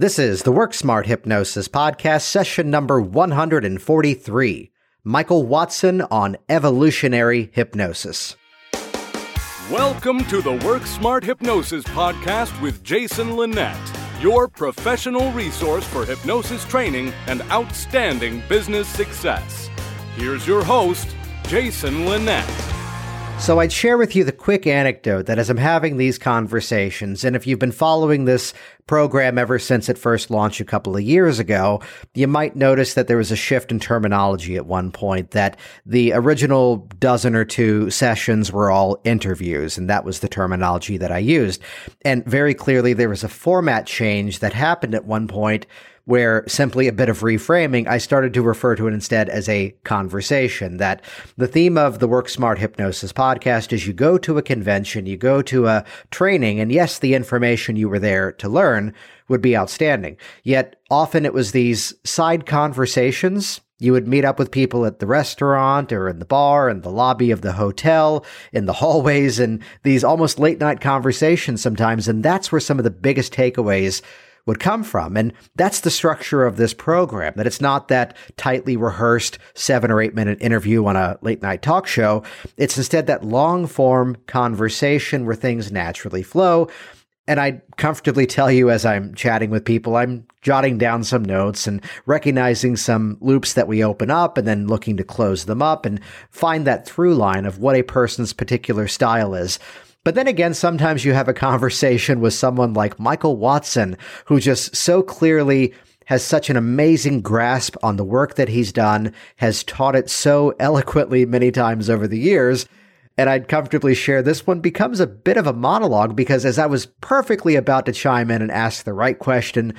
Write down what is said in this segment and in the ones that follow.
This is the Work Smart Hypnosis Podcast, session number 143. Michael Watson on evolutionary hypnosis. Welcome to the Work Smart Hypnosis Podcast with Jason Linett, your professional resource for hypnosis training and outstanding business success. Here's your host, Jason Linett. So I'd share with you the quick anecdote that as I'm having these conversations, and if you've been following this program ever since it first launched a couple of years ago, you might notice that there was a shift in terminology at one point, that the original dozen or two sessions were all interviews, and that was the terminology that I used. And very clearly there was a format change that happened at one point where simply a bit of reframing, I started to refer to it instead as a conversation. That the theme of the Work Smart Hypnosis podcast is you go to a convention, you go to a training, and yes, the information you were there to learn would be outstanding. Yet often it was these side conversations you would meet up with people at the restaurant or in the bar, in the lobby of the hotel, in the hallways, and these almost late night conversations sometimes. And that's where some of the biggest takeaways would come from. And that's the structure of this program, that it's not that tightly rehearsed seven or eight minute interview on a late night talk show. It's instead that long form conversation where things naturally flow. And I comfortably tell you as I'm chatting with people, I'm jotting down some notes and recognizing some loops that we open up and then looking to close them up and find that through line of what a person's particular style is. But then again, sometimes you have a conversation with someone like Michael Watson, who just so clearly has such an amazing grasp on the work that he's done, has taught it so eloquently many times over the years. And I'd comfortably share this one becomes a bit of a monologue because as I was perfectly about to chime in and ask the right question,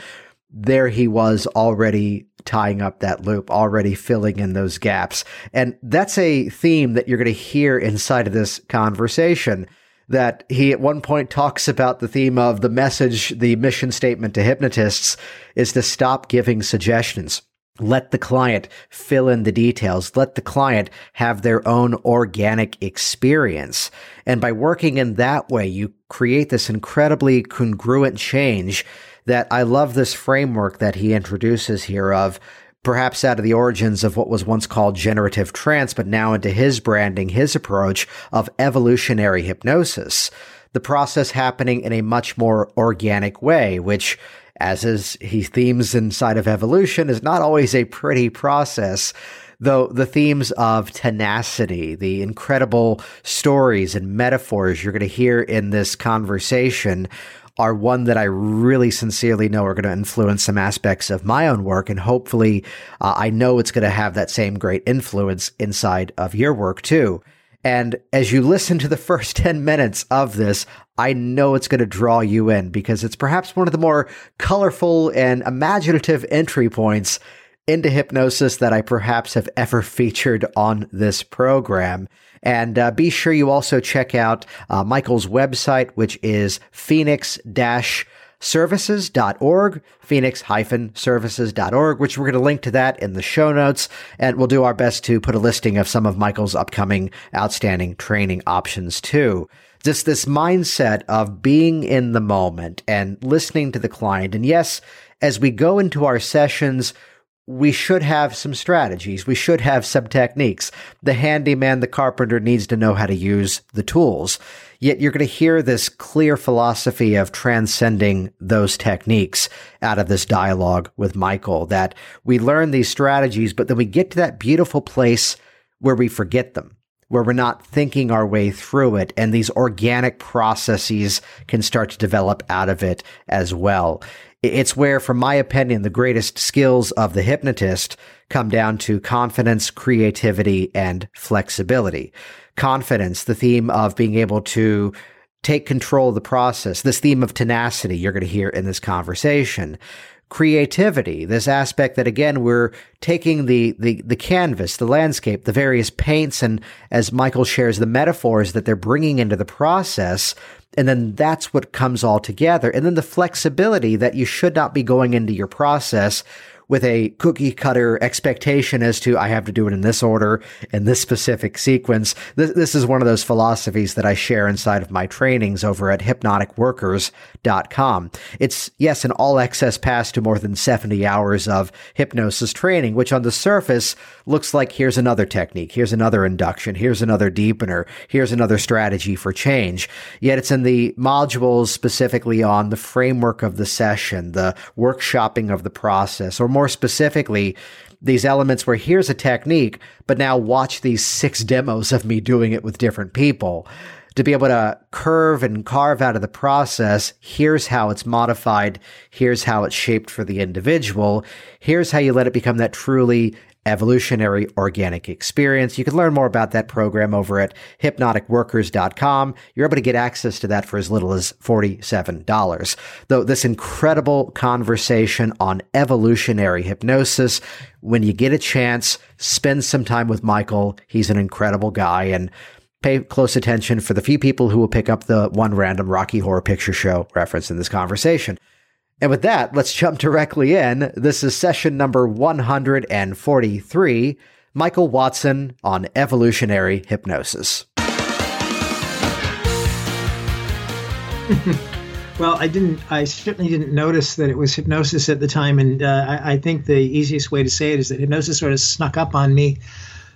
there he was already tying up that loop, already filling in those gaps. And that's a theme that you're going to hear inside of this conversation that he at one point talks about the theme of the message, the mission statement to hypnotists is to stop giving suggestions. Let the client fill in the details. Let the client have their own organic experience. And by working in that way, you create this incredibly congruent change that I love this framework that he introduces here of perhaps out of the origins of what was once called generative trance, but now into his branding, his approach of evolutionary hypnosis. The process happening in a much more organic way, which, as is he themes inside of evolution, is not always a pretty process though the themes of tenacity, the incredible stories and metaphors you're going to hear in this conversation are one that I really sincerely know are going to influence some aspects of my own work. And hopefully, uh, I know it's going to have that same great influence inside of your work too. And as you listen to the first 10 minutes of this, I know it's going to draw you in because it's perhaps one of the more colorful and imaginative entry points into hypnosis that I perhaps have ever featured on this program. And uh, be sure you also check out uh, Michael's website, which is phoenix services.org, phoenix-services.org, which we're going to link to that in the show notes. And we'll do our best to put a listing of some of Michael's upcoming outstanding training options too. Just this mindset of being in the moment and listening to the client. And yes, as we go into our sessions, we should have some strategies. We should have some techniques. The handyman, the carpenter needs to know how to use the tools. Yet you're going to hear this clear philosophy of transcending those techniques out of this dialogue with Michael that we learn these strategies, but then we get to that beautiful place where we forget them where we're not thinking our way through it and these organic processes can start to develop out of it as well. It's where, from my opinion, the greatest skills of the hypnotist come down to confidence, creativity, and flexibility. Confidence, the theme of being able to take control of the process, this theme of tenacity you're going to hear in this conversation. Creativity, this aspect that again, we're taking the, the, the canvas, the landscape, the various paints, and as Michael shares, the metaphors that they're bringing into the process and then that's what comes all together. And then the flexibility that you should not be going into your process with a cookie cutter expectation as to I have to do it in this order in this specific sequence. This, this is one of those philosophies that I share inside of my trainings over at hypnoticworkers.com. It's yes, an all access pass to more than 70 hours of hypnosis training, which on the surface looks like here's another technique, here's another induction, here's another deepener, here's another strategy for change. Yet it's in the modules specifically on the framework of the session, the workshopping of the process, or more specifically, these elements where here's a technique, but now watch these six demos of me doing it with different people. To be able to curve and carve out of the process, here's how it's modified, here's how it's shaped for the individual, here's how you let it become that truly evolutionary organic experience. You can learn more about that program over at hypnoticworkers.com. You're able to get access to that for as little as $47. Though this incredible conversation on evolutionary hypnosis, when you get a chance, spend some time with Michael. He's an incredible guy and pay close attention for the few people who will pick up the one random Rocky Horror Picture Show reference in this conversation. And with that, let's jump directly in. This is session number 143 Michael Watson on evolutionary hypnosis. well, I didn't. I certainly didn't notice that it was hypnosis at the time, and uh, I, I, think the easiest way to say it is that hypnosis sort of snuck up on me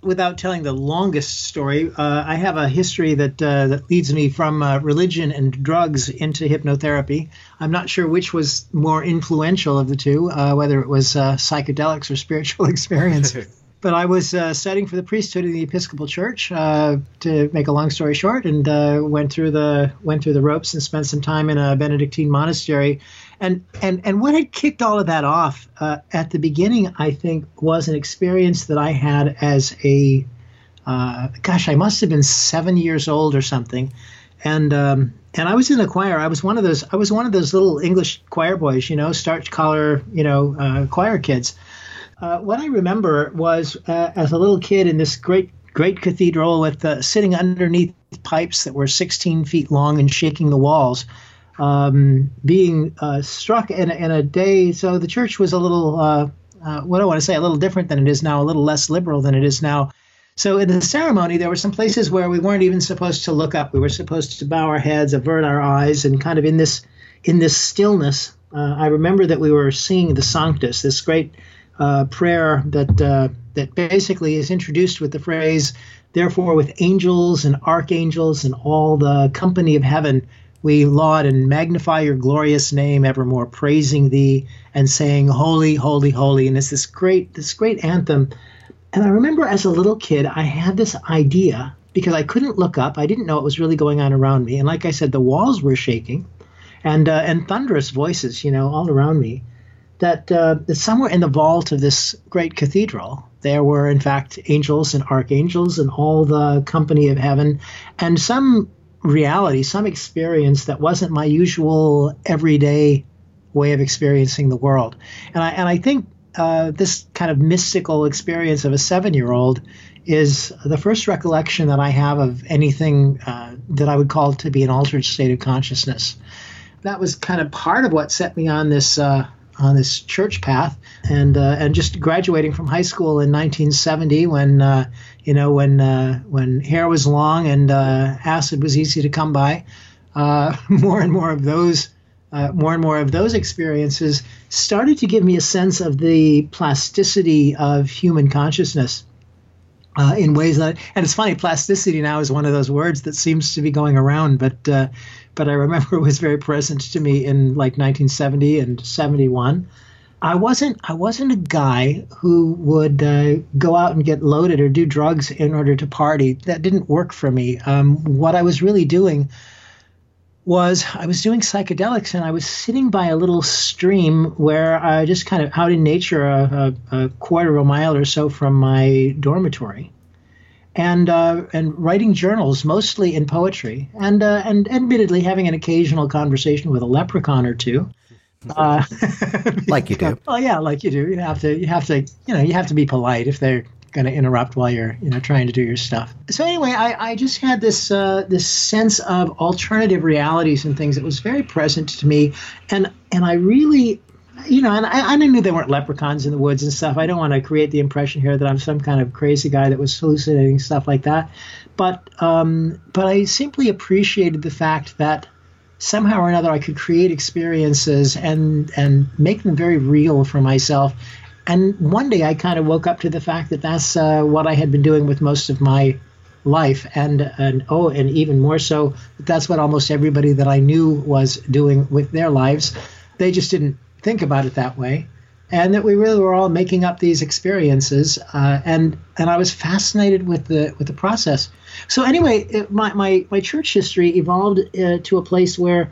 without telling the longest story, uh, I have a history that uh, that leads me from uh, religion and drugs into hypnotherapy. I'm not sure which was more influential of the two, uh, whether it was uh, psychedelics or spiritual experience. but I was uh, studying for the priesthood in the Episcopal Church. to make a long story short, and went through the went through the ropes and spent some time in a Benedictine monastery and and and what had kicked all of that off uh, at the beginning, I think, was an experience that I had as a uh, gosh, I must have been seven years old or something, and um, and I was in the choir. I was one of those. I was one of those little English choir boys, you know, starch collar, you know, uh, choir kids. Uh, what I remember was uh, as a little kid in this great great cathedral with uh, sitting underneath pipes that were 16 feet long and shaking the walls um, being uh, struck in, in, a day. So the church was a little, uh, uh, what do I want to say, a little different than it is now, a little less liberal than it is now. So in the ceremony, there were some places where we weren't even supposed to look up. We were supposed to bow our heads, avert our eyes, and kind of in this in this stillness. Uh, I remember that we were singing the Sanctus, this great uh, prayer that uh, that basically is introduced with the phrase, "Therefore, with angels and archangels and all the company of heaven, we laud and magnify your glorious name evermore, praising thee and saying, Holy, holy, holy. And it's this great, this great anthem. And I remember as a little kid, I had this idea because I couldn't look up. I didn't know what was really going on around me. And like I said, the walls were shaking and, uh, and thunderous voices, you know, all around me. That, uh, that somewhere in the vault of this great cathedral, there were, in fact, angels and archangels and all the company of heaven, and some reality, some experience that wasn't my usual everyday way of experiencing the world. And I and I think uh, this kind of mystical experience of a seven-year-old is the first recollection that I have of anything uh, that I would call to be an altered state of consciousness. That was kind of part of what set me on this uh, on this church path, and uh, and just graduating from high school in 1970 when uh, you know when uh, when hair was long and uh, acid was easy to come by. Uh, more and more of those. Uh, more and more of those experiences started to give me a sense of the plasticity of human consciousness in ways that, and it's funny, plasticity now is one of those words that seems to be going around, but but I remember it was very present to me in like 1970 and 71. I wasn't I wasn't a guy who would uh, go out and get loaded or do drugs in order to party. That didn't work for me. Um, what I was really doing was I was doing psychedelics and I was sitting by a little stream where I just kind of out in nature a, a, a quarter of a mile or so from my dormitory and uh, and writing journals, mostly in poetry, and uh, and admittedly having an occasional conversation with a leprechaun or two. Uh, like you do. Oh yeah, like you do. You have to you have to you know you have to be polite if they're going to interrupt while you're you know trying to do your stuff. So anyway, I, I just had this uh, this sense of alternative realities and things that was very present to me, and and I really you know, and I, I knew there weren't leprechauns in the woods and stuff. I don't want to create the impression here that I'm some kind of crazy guy that was hallucinating stuff like that. But um, but I simply appreciated the fact that somehow or another I could create experiences and and make them very real for myself. And one day I kind of woke up to the fact that that's uh, what I had been doing with most of my life, and and oh, and even more so, that's what almost everybody that I knew was doing with their lives. They just didn't think about it that way, and that we really were all making up these experiences. Uh, and and I was fascinated with the with the process. So anyway, it, my, my my church history evolved uh, to a place where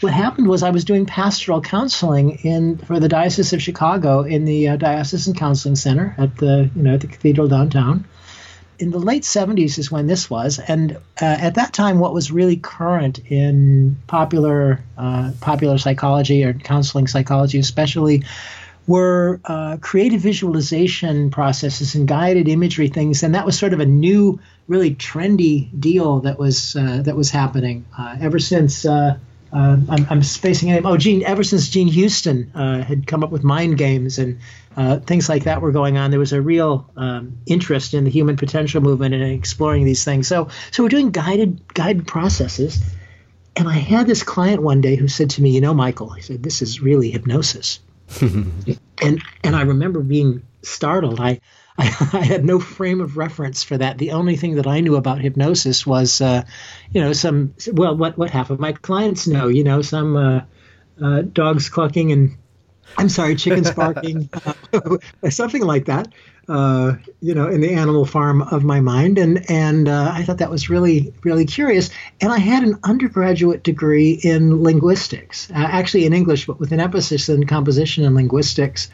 what happened was I was doing pastoral counseling in for the Diocese of Chicago in the uh, Diocesan Counseling Center at the you know at the cathedral downtown. In the late 70s is when this was, and uh, at that time, what was really current in popular uh, popular psychology or counseling psychology, especially, were uh, creative visualization processes and guided imagery things, and that was sort of a new, really trendy deal that was uh, that was happening uh, ever since uh, uh, I'm, I'm, spacing name. Oh, Jean, Ever since Jean Houston uh, had come up with mind games and uh, things like that were going on, there was a real um, interest in the human potential movement and exploring these things. So, so we're doing guided guided processes. And I had this client one day who said to me, "You know, Michael," he said, "This is really hypnosis." and and I remember being startled. I I, I, had no frame of reference for that. The only thing that I knew about hypnosis was, uh, you know, some well, what what half of my clients know, you know, some uh, uh, dogs clucking and I'm sorry, chickens barking, something like that. Uh, you know, in the animal farm of my mind, and and uh, I thought that was really really curious. And I had an undergraduate degree in linguistics, uh, actually in English, but with an emphasis in composition and linguistics.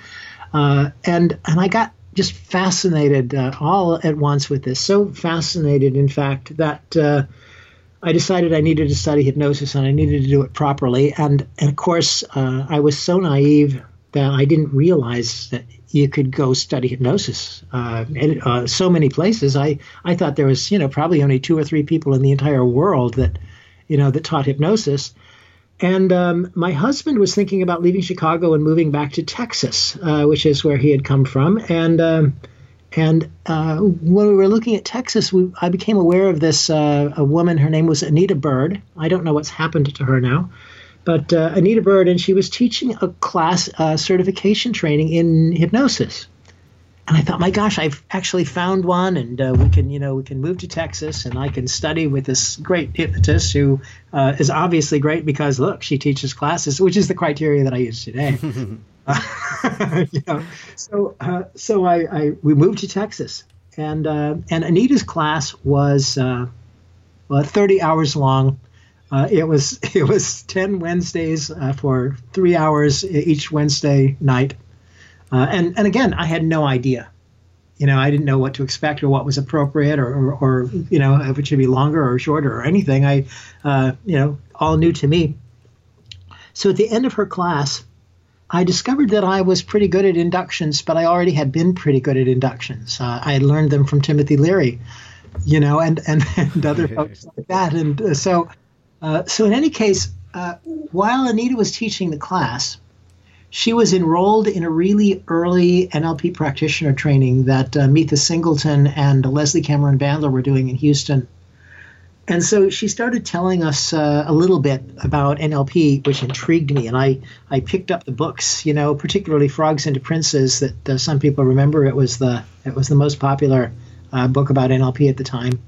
and and I got just fascinated uh, all at once with this. So fascinated, in fact, that uh, I decided I needed to study hypnosis and I needed to do it properly. And, and of course, uh, I was so naive that I didn't realize that you could go study hypnosis uh, in uh, so many places. I, I thought there was, you know, probably only two or three people in the entire world that, you know, that taught hypnosis. And um, my husband was thinking about leaving Chicago and moving back to Texas, uh, which is where he had come from. And um, and uh, when we were looking at Texas, we, I became aware of this uh, a woman. Her name was Anita Bird. I don't know what's happened to her now, but uh, Anita Bird, and she was teaching a class uh, certification training in hypnosis and I thought, my gosh, I've actually found one, and uh, we can, you know, we can move to Texas, and I can study with this great hypnotist who uh, is obviously great because look, she teaches classes, which is the criteria that I use today. uh, you know, so uh, so I, I, we moved to Texas, and uh, and Anita's class was uh, well, 30 hours long. it was it was 10 Wednesdays for three hours each Wednesday night uh, and and again, I had no idea. You know, I didn't know what to expect or what was appropriate or, or, or you know if it should be longer or shorter or anything. I, uh, you know, all new to me. So at the end of her class, I discovered that I was pretty good at inductions, but I already had been pretty good at inductions. Uh, I had learned them from Timothy Leary, you know, and and, and other folks like that. And uh, so, uh, so in any case, uh, while Anita was teaching the class, she was enrolled in a really early NLP practitioner training that uh, Singleton and Leslie Cameron Bandler were doing in Houston. And so she started telling us uh, a little bit about NLP, which intrigued me. And I, I picked up the books, you know, particularly Frogs into Princes, that uh, some people remember. It was the it was the most popular uh, book about NLP at the time.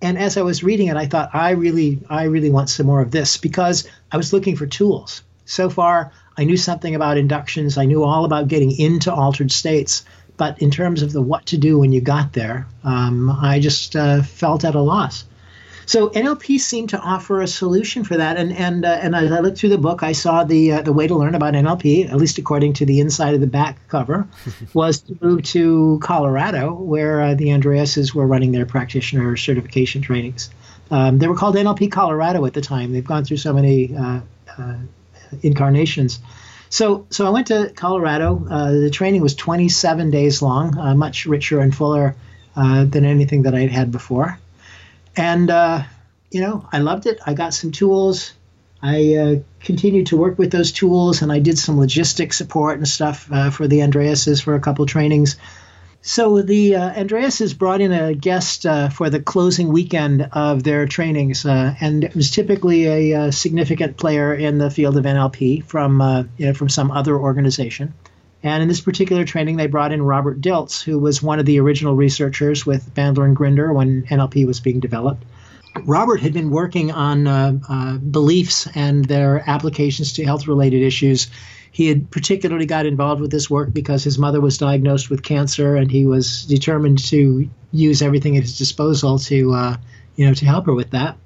And as I was reading it, I thought I really I really want some more of this because I was looking for tools. So far, I knew something about inductions. I knew all about getting into altered states. But in terms of the what to do when you got there, um, I just uh, felt at a loss. So NLP seemed to offer a solution for that, and and uh, and as I looked through the book, I saw the uh, the way to learn about NLP, at least according to the inside of the back cover, was to move to Colorado, where uh, the Andreases were running their practitioner certification trainings. Um, they were called NLP Colorado at the time. They've gone through so many uh, uh, incarnations. So, so I went to Colorado. Uh, the training was 27 days long, uh, much richer and fuller uh, than anything that I'd had before. And, uh, you know, I loved it. I got some tools. I uh, continued to work with those tools, and I did some logistic support and stuff uh, for the Andreases for a couple trainings. So the uh, has brought in a guest uh, for the closing weekend of their trainings, uh, and it was typically a, a, uh, significant player in the field of NLP from uh, you know, from some other organization. And in this particular training, they brought in Robert Dilts, who was one of the original researchers with Bandler and Grinder when NLP was being developed. Robert had been working on uh, beliefs and their applications to health related issues. He had particularly got involved with this work because his mother was diagnosed with cancer, and he was determined to use everything at his disposal to, uh, you know, to help her with that.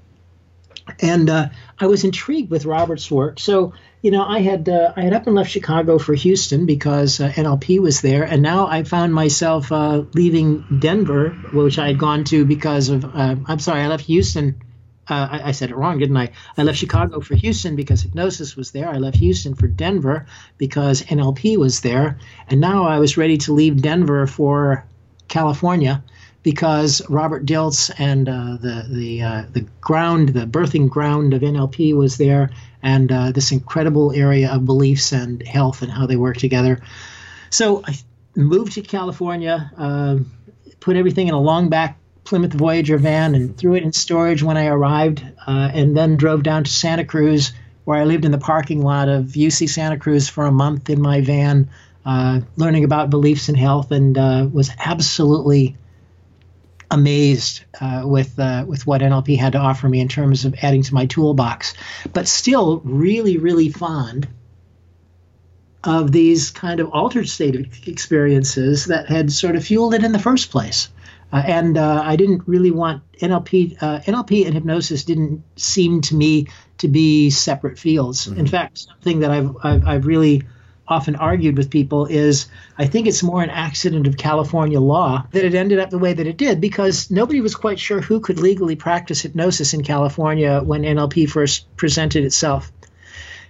And uh, I was intrigued with Robert's work. So, you know, I had uh, I had up and left Chicago for Houston because uh, NLP was there, and now I found myself uh, leaving Denver, which I had gone to because of. Uh, I'm sorry, I left Houston. Uh, I, I, said it wrong, didn't I? I left Chicago for Houston because hypnosis was there. I left Houston for Denver because NLP was there, and now I was ready to leave Denver for California because Robert Dilts and uh, the the uh, the ground, the birthing ground of NLP was there, and uh, this incredible area of beliefs and health and how they work together. So I moved to California, um, put everything in a long back Plymouth Voyager van, and threw it in storage when I arrived, uh, and then drove down to Santa Cruz, where I lived in the parking lot of UC Santa Cruz for a month in my van. Uh, learning about beliefs in health and uh, was absolutely amazed uh, with uh, with what NLP had to offer me in terms of adding to my toolbox, but still really really fond of these kind of altered state experiences that had sort of fueled it in the first place. Uh, and uh, I didn't really want NLP. Uh, NLP and hypnosis didn't seem to me to be separate fields. Mm-hmm. In fact, something that I've, I've, I've really often argued with people is I think it's more an accident of California law that it ended up the way that it did because nobody was quite sure who could legally practice hypnosis in California when NLP first presented itself.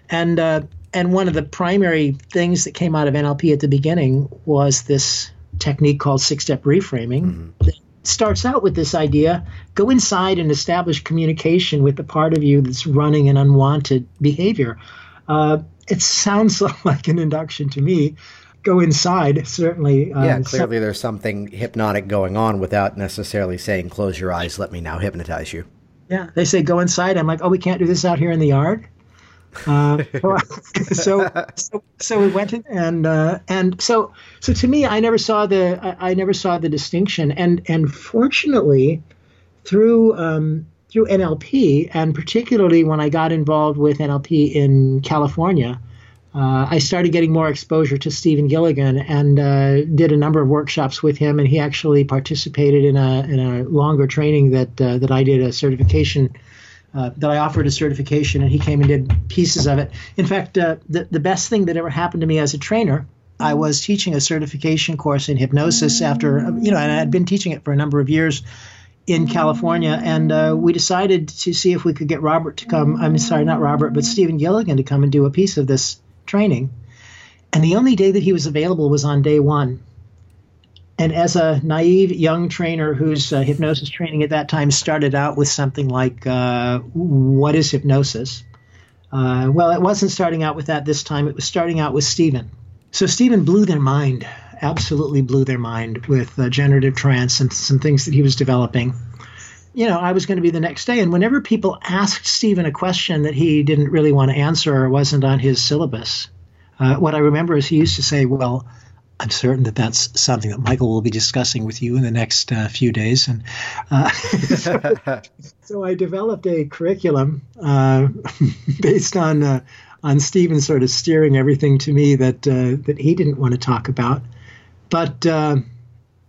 And uh, and one of the primary things that came out of NLP at the beginning was this technique called six-step reframing. Mm-hmm. starts out with this idea go inside and establish communication with the part of you that's running an unwanted behavior. Uh, it sounds like an induction to me. Go inside, certainly. Uh, yeah, clearly some, there's something hypnotic going on without necessarily saying, close your eyes, let me now hypnotize you. Yeah, they say go inside. I'm like, oh, we can't do this out here in the yard. Uh, so, so, so we went in and uh, and so so to me, I never saw the I, I, never saw the distinction, and and fortunately, through um, through NLP, and particularly when I got involved with NLP in California, uh, I started getting more exposure to Stephen Gilligan and uh, did a number of workshops with him. And he actually participated in a in a longer training that uh, that I did a certification. Uh, that I offered a certification, and he came and did pieces of it. In fact, uh, the the best thing that ever happened to me as a trainer I was teaching a certification course in hypnosis after, you know, and I had been teaching it for a number of years in California, and uh, we decided to see if we could get Robert to come. I'm sorry, not Robert, but Stephen Gilligan to come and do a piece of this training. And the only day that he was available was on day one. And as a naive young trainer whose uh, hypnosis training at that time started out with something like, uh, What is hypnosis? Uh, well, it wasn't starting out with that this time, it was starting out with Stephen. So Stephen blew their mind absolutely blew their mind with uh, generative trance and some things that he was developing. You know, I was going to be the next day. And whenever people asked Stephen a question that he didn't really want to answer or wasn't on his syllabus, uh, what I remember is he used to say, Well, I'm certain that that's something that Michael will be discussing with you in the next uh, few days. And uh, so, so, I developed a curriculum uh, based on uh, on Stephen sort of steering everything to me that uh, that he didn't want to talk about but uh,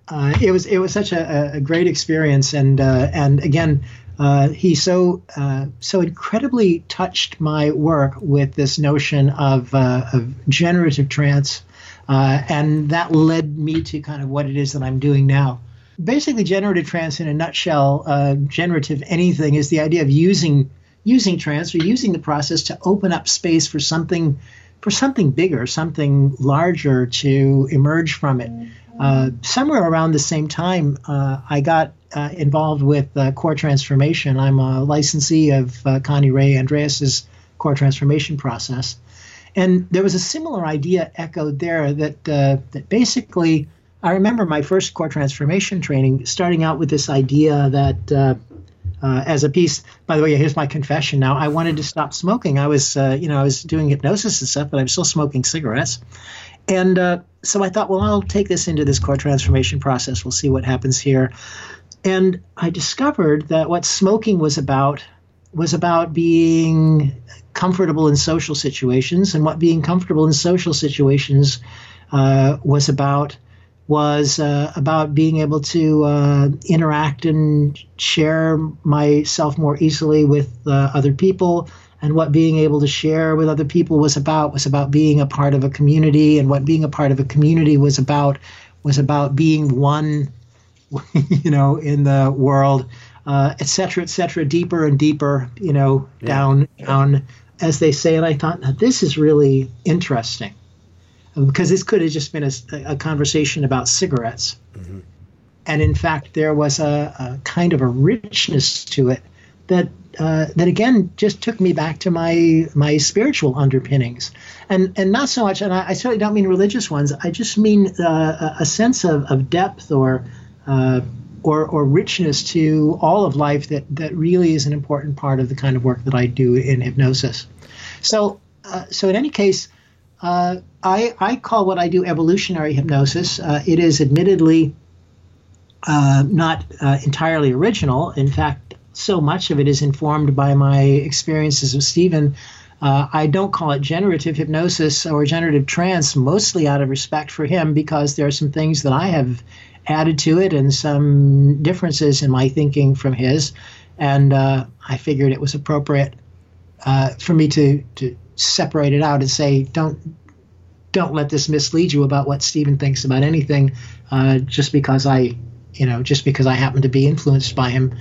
uh, it was it was such a, a great experience, and uh, and again, uh, he so uh, so incredibly touched my work with this notion of, uh, of generative trance, and that led me to kind of what it is that I'm doing now. Basically, generative trance, in a nutshell, generative anything is the idea of using using trance or using the process to open up space for something for something bigger, something larger to emerge from it. Uh, somewhere around the same time, uh, I got uh, involved with uh, Core Transformation. I'm a licensee of uh, Connirae Andreas's core transformation process. And there was a similar idea echoed there that uh, that basically, I remember my first core transformation training starting out with this idea that uh, uh, as a piece. By the way, here's my confession. Now, I wanted to stop smoking. I was, uh, you know, I was doing hypnosis and stuff, but I'm still smoking cigarettes. And uh, so I thought, well, I'll take this into this core transformation process. We'll see what happens here. And I discovered that what smoking was about was about being comfortable in social situations, and what being comfortable in social situations uh, was about was uh, about being able to uh, interact and share myself more easily with uh, other people. And what being able to share with other people was about was about being a part of a community. And what being a part of a community was about was about being one, you know, in the world, uh, et cetera, et cetera, deeper and deeper, you know, yeah. down, down, as they say. And I thought, now, this is really interesting because this could have just been a, a conversation about cigarettes. Mm-hmm. And in fact, there was a, a, kind of a richness to it that uh, that again just took me back to my my spiritual underpinnings, and and not so much. And I, I certainly don't mean religious ones. I just mean uh, a sense of, of depth or uh, or or richness to all of life that that really is an important part of the kind of work that I do in hypnosis. So uh, so in any case. Uh, I, I call what I do evolutionary hypnosis. Uh, it is admittedly uh, not uh, entirely original. In fact, so much of it is informed by my experiences with Stephen. Uh, I don't call it generative hypnosis or generative trance, mostly out of respect for him, because there are some things that I have added to it and some differences in my thinking from his. And uh, I figured it was appropriate for me to, to separate it out and say, don't don't let this mislead you about what Stephen thinks about anything, uh, just because I, you know, just because I happen to be influenced by him.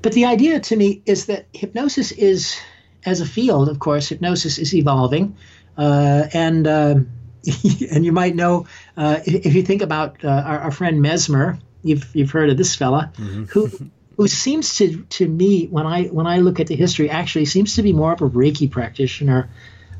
But the idea to me is that hypnosis is, as a field, of course, hypnosis is evolving, uh, and uh, and you might know uh, if you think about uh, our, our, friend Mesmer, you've you've heard of this fella mm-hmm. who. Who seems to to me when I when I look at the history actually seems to be more of a Reiki practitioner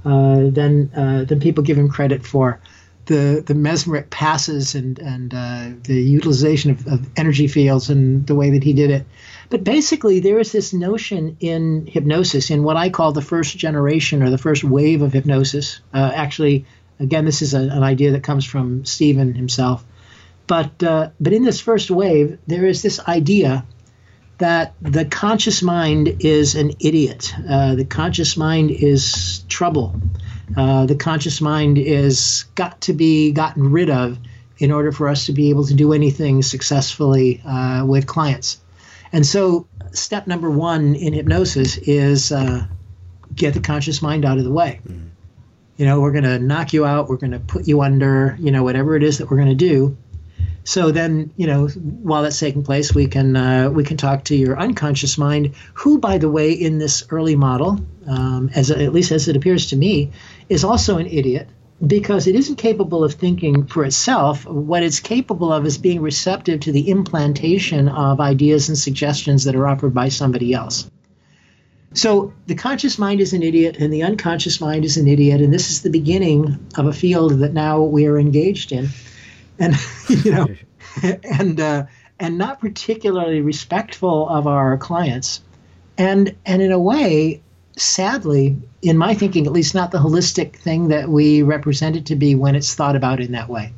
uh, than uh, than people give him credit for. The the mesmeric passes and and uh, the utilization of, of energy fields and the way that he did it. But basically, there is this notion in hypnosis, in what I call the first generation or the first wave of hypnosis. Uh, actually, again, this is a, an idea that comes from Stephen himself. But uh, but in this first wave, there is this idea that the conscious mind is an idiot. Uh, the conscious mind is trouble. Uh, the conscious mind is got to be gotten rid of in order for us to be able to do anything successfully uh, with clients. And so, step number one in hypnosis is uh, get the conscious mind out of the way. Mm-hmm. You know, we're going to knock you out. We're going to put you under. You know, whatever it is that we're going to do so then, you know, while that's taking place, we can uh, we can talk to your unconscious mind, who, by the way, in this early model, um, as at least as it appears to me, is also an idiot because it isn't capable of thinking for itself. What it's capable of is being receptive to the implantation of ideas and suggestions that are offered by somebody else. So the conscious mind is an idiot and the unconscious mind is an idiot, and this is the beginning of a field that now we are engaged in. And you know, and uh, and not particularly respectful of our clients, and and in a way, sadly, in my thinking, at least, not the holistic thing that we represent it to be when it's thought about in that way.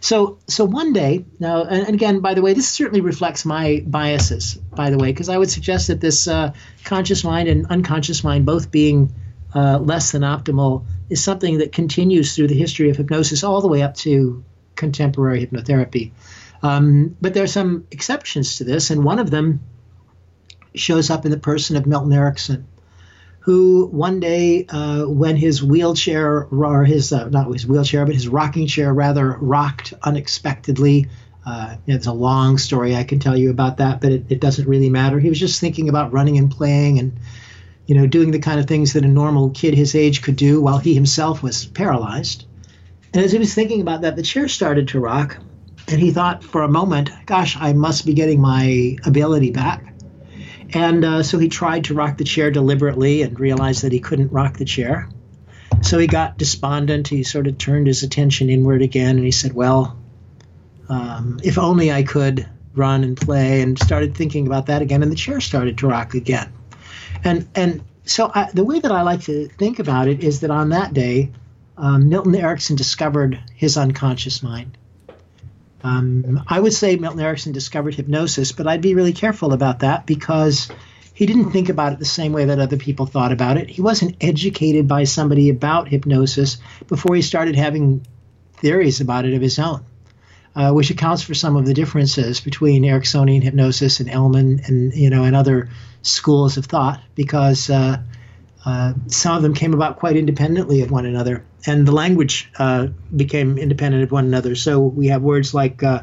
So, so one day now, and again, by the way, this certainly reflects my biases. By the way, because I would suggest that this uh, conscious mind and unconscious mind, both being uh, less than optimal, is something that continues through the history of hypnosis all the way up to contemporary hypnotherapy. Um, but there are some exceptions to this, and one of them shows up in the person of Milton Erickson, who one day, uh, when his wheelchair, or his, uh, not his wheelchair, but his rocking chair rather, rocked unexpectedly. Uh, it's a long story I can tell you about that, but it, it doesn't really matter. He was just thinking about running and playing and you know, doing the kind of things that a normal kid his age could do while he himself was paralyzed. And as he was thinking about that, the chair started to rock. And he thought for a moment, gosh, I must be getting my ability back. And uh, so he tried to rock the chair deliberately and realized that he couldn't rock the chair. So he got despondent. He sort of turned his attention inward again and he said, Well, um, if only I could run and play, and started thinking about that again. And the chair started to rock again. And, and so I, the way that I like to think about it is that on that day, um, Milton Erickson discovered his unconscious mind. Um, I would say Milton Erickson discovered hypnosis, but I'd be really careful about that because he didn't think about it the same way that other people thought about it. He wasn't educated by somebody about hypnosis before he started having theories about it of his own, uh, which accounts for some of the differences between Ericksonian hypnosis and Elman and you know and other schools of thought because uh, uh, some of them came about quite independently of one another, and the language uh, became independent of one another. So we have words like uh,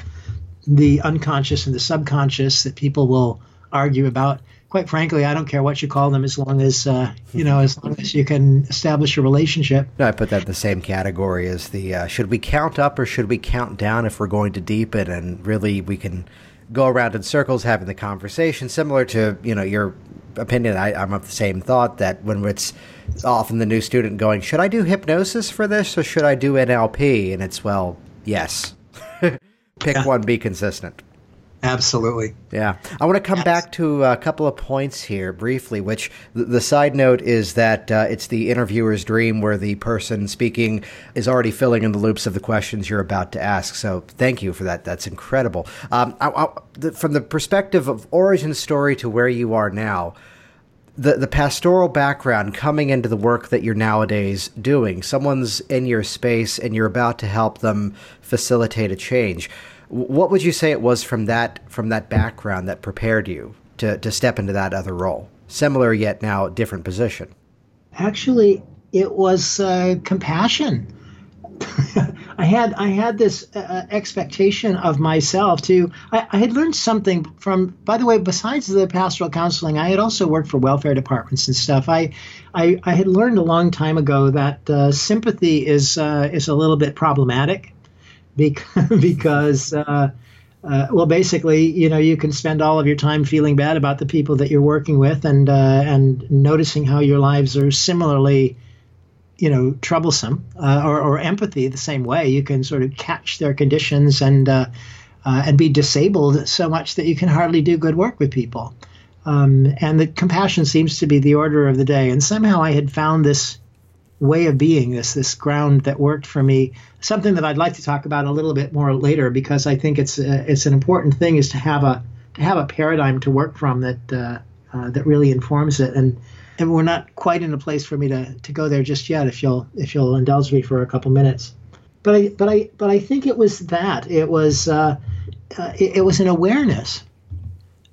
the unconscious and the subconscious that people will argue about. Quite frankly, I don't care what you call them as long as uh, you know, as long as you can establish a relationship. I put that in the same category as the uh, should we count up or should we count down if we're going to deepen, and really we can go around in circles having the conversation, similar to you know your opinion, I, am of the same thought that when it's often the new student going, should I do hypnosis for this or should I do NLP? And it's, well, yes. Pick yeah. one, be consistent. Absolutely. Yeah. I want to come yes. back to a couple of points here briefly, which the, side note is that uh, it's the interviewer's dream where the person speaking is already filling in the loops of the questions you're about to ask. So thank you for that. That's incredible. Um, I, I, the, from the perspective of origin story to where you are now, the, the pastoral background coming into the work that you're nowadays doing, someone's in your space and you're about to help them facilitate a change what would you say it was from that from that background that prepared you to, to step into that other role? Similar yet now different position. Actually, it was uh, compassion. I had I had this uh, uh, expectation of myself to. I, I, had learned something from. By the way, besides the pastoral counseling, I had also worked for welfare departments and stuff. I I, I had learned a long time ago that uh, sympathy is uh, is a little bit problematic because, uh, uh, well, basically, you know, you can spend all of your time feeling bad about the people that you're working with, and uh, and noticing how your lives are similarly, you know, troublesome, uh, or, or empathy the same way. You can sort of catch their conditions and uh, uh, and be disabled so much that you can hardly do good work with people. Um, and the compassion seems to be the order of the day. And somehow I had found this way of being, this this ground that worked for me. Something that I'd like to talk about a little bit more later because I think it's uh, it's an important thing is to have a to have a paradigm to work from that uh, uh, that really informs it. And and we're not quite in a place for me to, to go there just yet. If you'll if you'll indulge me for a couple minutes, but I but I but I think it was that it was uh, uh, it, it was an awareness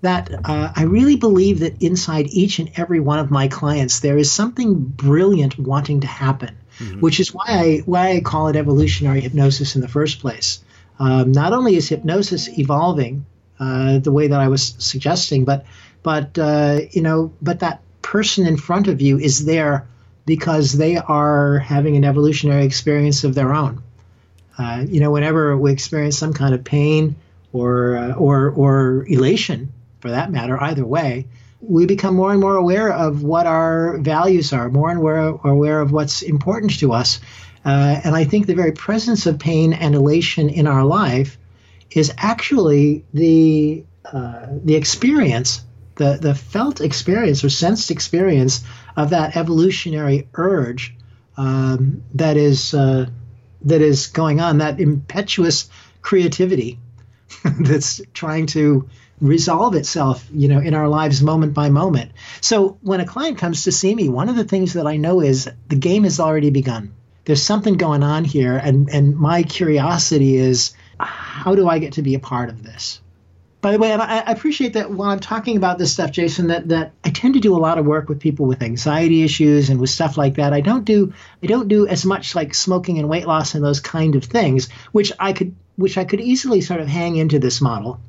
that uh, I really believe that inside each and every one of my clients there is something brilliant wanting to happen, mm-hmm. which is why I why I call it evolutionary hypnosis in the first place. Um, not only is hypnosis evolving uh, the way that I was suggesting, but but uh, you know, but that person in front of you is there because they are having an evolutionary experience of their own. Uh, you know, whenever we experience some kind of pain or uh, or or elation for that matter, either way, we become more and more aware of what our values are, more and more aware of what's important to us. Uh, and I think the very presence of pain and elation in our life is actually the uh, the experience, the the felt experience or sensed experience of that evolutionary urge um, that is uh, that is going on, that impetuous creativity that's trying to resolve itself, you know, in our lives moment by moment. So when a client comes to see me, one of the things that I know is the game has already begun. There's something going on here, and and my curiosity is, how do I get to be a part of this? By the way, I, I appreciate that while I'm talking about this stuff, Jason, that that I tend to do a lot of work with people with anxiety issues and with stuff like that. I don't do I don't do as much like smoking and weight loss and those kind of things, which I could which I could easily sort of hang into this model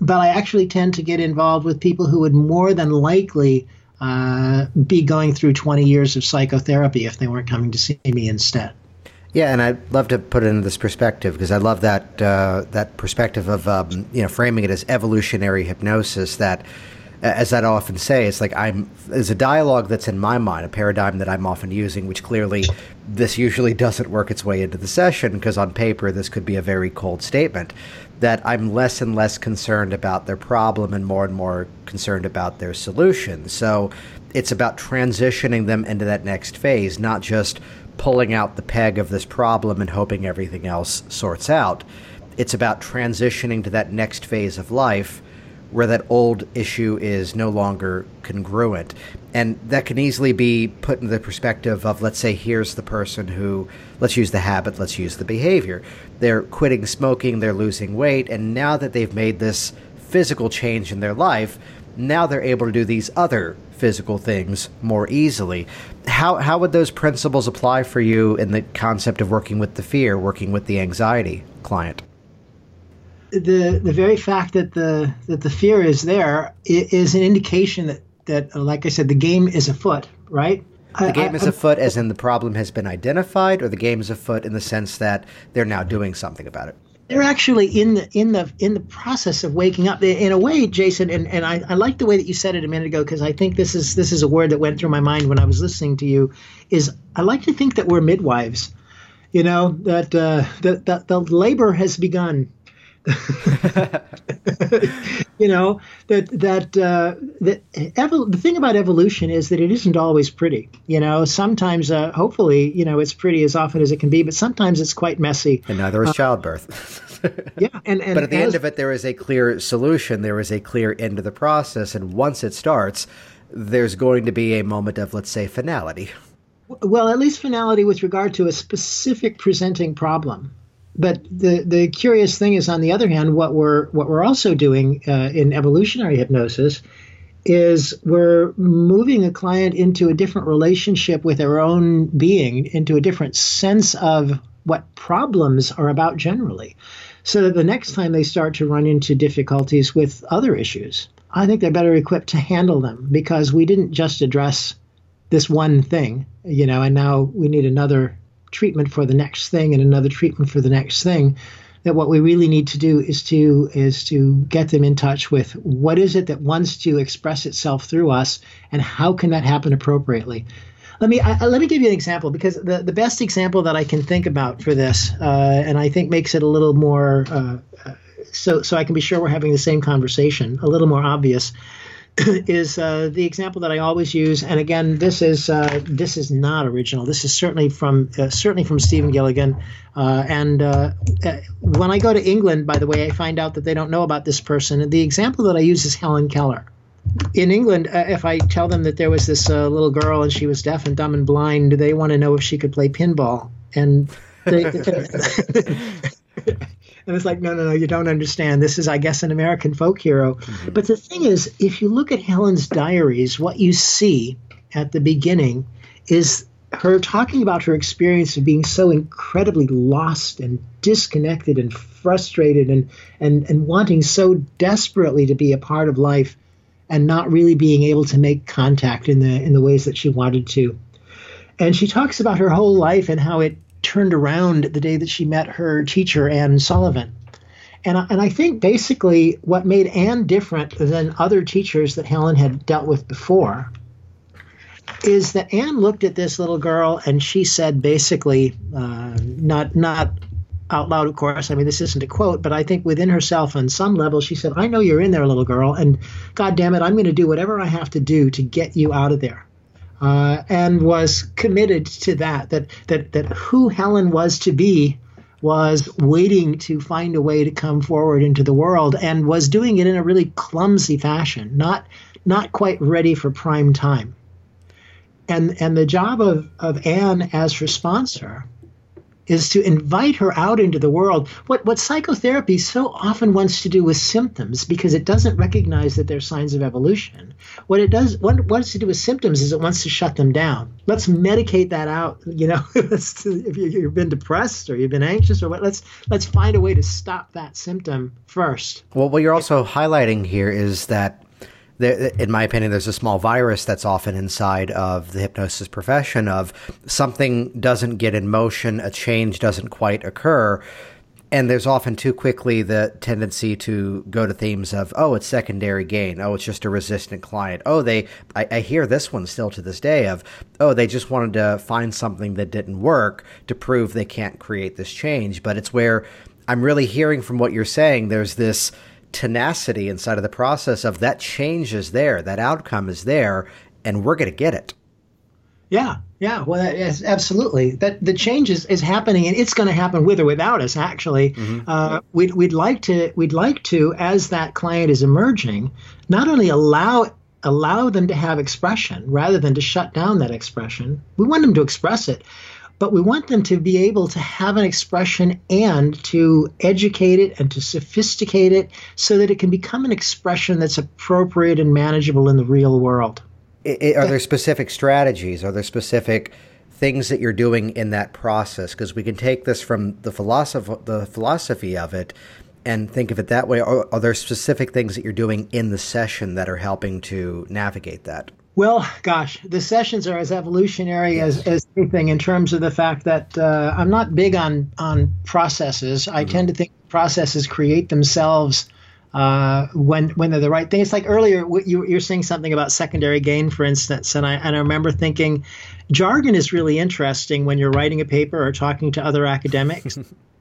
but I actually tend to get involved with people who would more than likely uh, be going through 20 years of psychotherapy if they weren't coming to see me instead. Yeah, and I'd love to put it into this perspective because I love that uh, that perspective of um, you know framing it as evolutionary hypnosis. That as I often say, it's like I'm there's a dialogue that's in my mind, a paradigm that I'm often using, which clearly this usually doesn't work its way into the session because on paper this could be a very cold statement. That I'm less and less concerned about their problem and more and more concerned about their solution. So it's about transitioning them into that next phase, not just pulling out the peg of this problem and hoping everything else sorts out. It's about transitioning to that next phase of life where that old issue is no longer congruent. And that can easily be put in the perspective of, let's say, here's the person who, let's use the habit, let's use the behavior. They're quitting smoking, they're losing weight, and now that they've made this physical change in their life, now they're able to do these other physical things more easily. How, how would those principles apply for you in the concept of working with the fear, working with the anxiety client? the the very fact that the that the fear is there is an indication that that like I said the game is afoot, right? The game is afoot as in the problem has been identified, or the game is afoot in the sense that they're now doing something about it. They're actually in the in the in the process of waking up. In a way, Jason, and, and I, I like the way that you said it a minute ago because I think this is this is a word that went through my mind when I was listening to you. Is I like to think that we're midwives. You know that uh, that, that the labor has begun you know that that uh, that evol- the thing about evolution is that it isn't always pretty. You know, sometimes, uh, hopefully, you know, it's pretty as often as it can be, but sometimes it's quite messy. And neither is uh, childbirth. yeah, and, and but at the as, end of it, there is a clear solution. There is a clear end to the process, and once it starts, there's going to be a moment of, let's say, finality. Well, at least finality with regard to a specific presenting problem. But the, the curious thing is, on the other hand, what we're what we're also doing uh, in evolutionary hypnosis is we're moving a client into a different relationship with their own being, into a different sense of what problems are about generally, so that the next time they start to run into difficulties with other issues, I think they're better equipped to handle them because we didn't just address this one thing, you know, and now we need another treatment for the next thing and another treatment for the next thing that what we really need to do is to is to get them in touch with what is it that wants to express itself through us and how can that happen appropriately. Let me I, let me give you an example because the, the best example that I can think about for this uh, and I think makes it a little more uh, uh so so I can be sure we're having the same conversation a little more obvious is uh, the example that I always use, and again, this is uh, this is not original. This is certainly from uh, certainly from Stephen Gilligan. Uh, and uh, uh, when I go to England, by the way, I find out that they don't know about this person. And The example that I use is Helen Keller. In England, if I tell them that there was this little girl and she was deaf and dumb and blind, they want to know if she could play pinball. And they, And it's like, no, no, no, you don't understand. This is, I guess, an American folk hero. Mm-hmm. But the thing is, if you look at Helen's diaries, what you see at the beginning is her talking about her experience of being so incredibly lost and disconnected and frustrated and, and, and wanting so desperately to be a part of life and not really being able to make contact in the in the ways that she wanted to. And she talks about her whole life and how it turned around the day that she met her teacher, Anne Sullivan. And, and I think basically what made Anne different than other teachers that Helen had dealt with before is that Anne looked at this little girl and she said basically, uh, not not out loud, of course. I mean, this isn't a quote, but I think within herself, on some level, she said, "I know you're in there, little girl, and God damn it, I'm going to do whatever I have to do to get you out of there." Uh, and was committed to that, that, that, that who Helen was to be was waiting to find a way to come forward into the world and was doing it in a really clumsy fashion, not, not quite ready for prime time. And, and the job of, of Anne as her sponsor is to invite her out into the world. What what psychotherapy so often wants to do with symptoms because it doesn't recognize that they're signs of evolution. What it does what it wants to do with symptoms is it wants to shut them down. Let's medicate that out. You know, if you've been depressed or you've been anxious or what, let's let's find a way to stop that symptom first. Well, what you're also highlighting here is that there, in my opinion, there's a small virus that's often inside of the hypnosis profession of something doesn't get in motion, a change doesn't quite occur. And there's often too quickly the tendency to go to themes of, oh, it's secondary gain. Oh, it's just a resistant client. Oh, they, I, I, hear this one still to this day of, oh, they just wanted to find something that didn't work to prove they can't create this change. But it's where I'm really hearing from what you're saying, there's this tenacity inside of the process of that change is there, that outcome is there, and we're going to get it. Yeah, yeah, well, yes, absolutely. That the change is, is happening, and it's going to happen with or without us. Actually, mm-hmm. uh, we'd we'd like to we'd like to, as that client is emerging, not only allow allow them to have expression rather than to shut down that expression. We want them to express it, but we want them to be able to have an expression and to educate it and to sophisticate it so that it can become an expression that's appropriate and manageable in the real world. It, are there specific strategies? Are there specific things that you're doing in that process? Because we can take this from the philosophy, the philosophy of it, and think of it that way. Are, are there specific things that you're doing in the session that are helping to navigate that? Well, gosh, the sessions are as evolutionary as, as anything in terms of the fact that uh, I'm not big on on processes. I mm-hmm. tend to think processes create themselves uh, when when they're the right thing. It's like earlier you, you're saying something about secondary gain, for instance, and I and I remember thinking, jargon is really interesting when you're writing a paper or talking to other academics.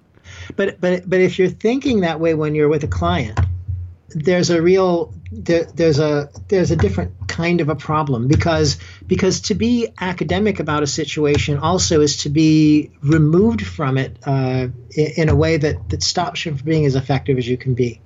but but but if you're thinking that way when you're with a client, there's a real there, there's a there's a different kind of a problem because because to be academic about a situation also is to be removed from it uh, in, a way that that stops you from being as effective as you can be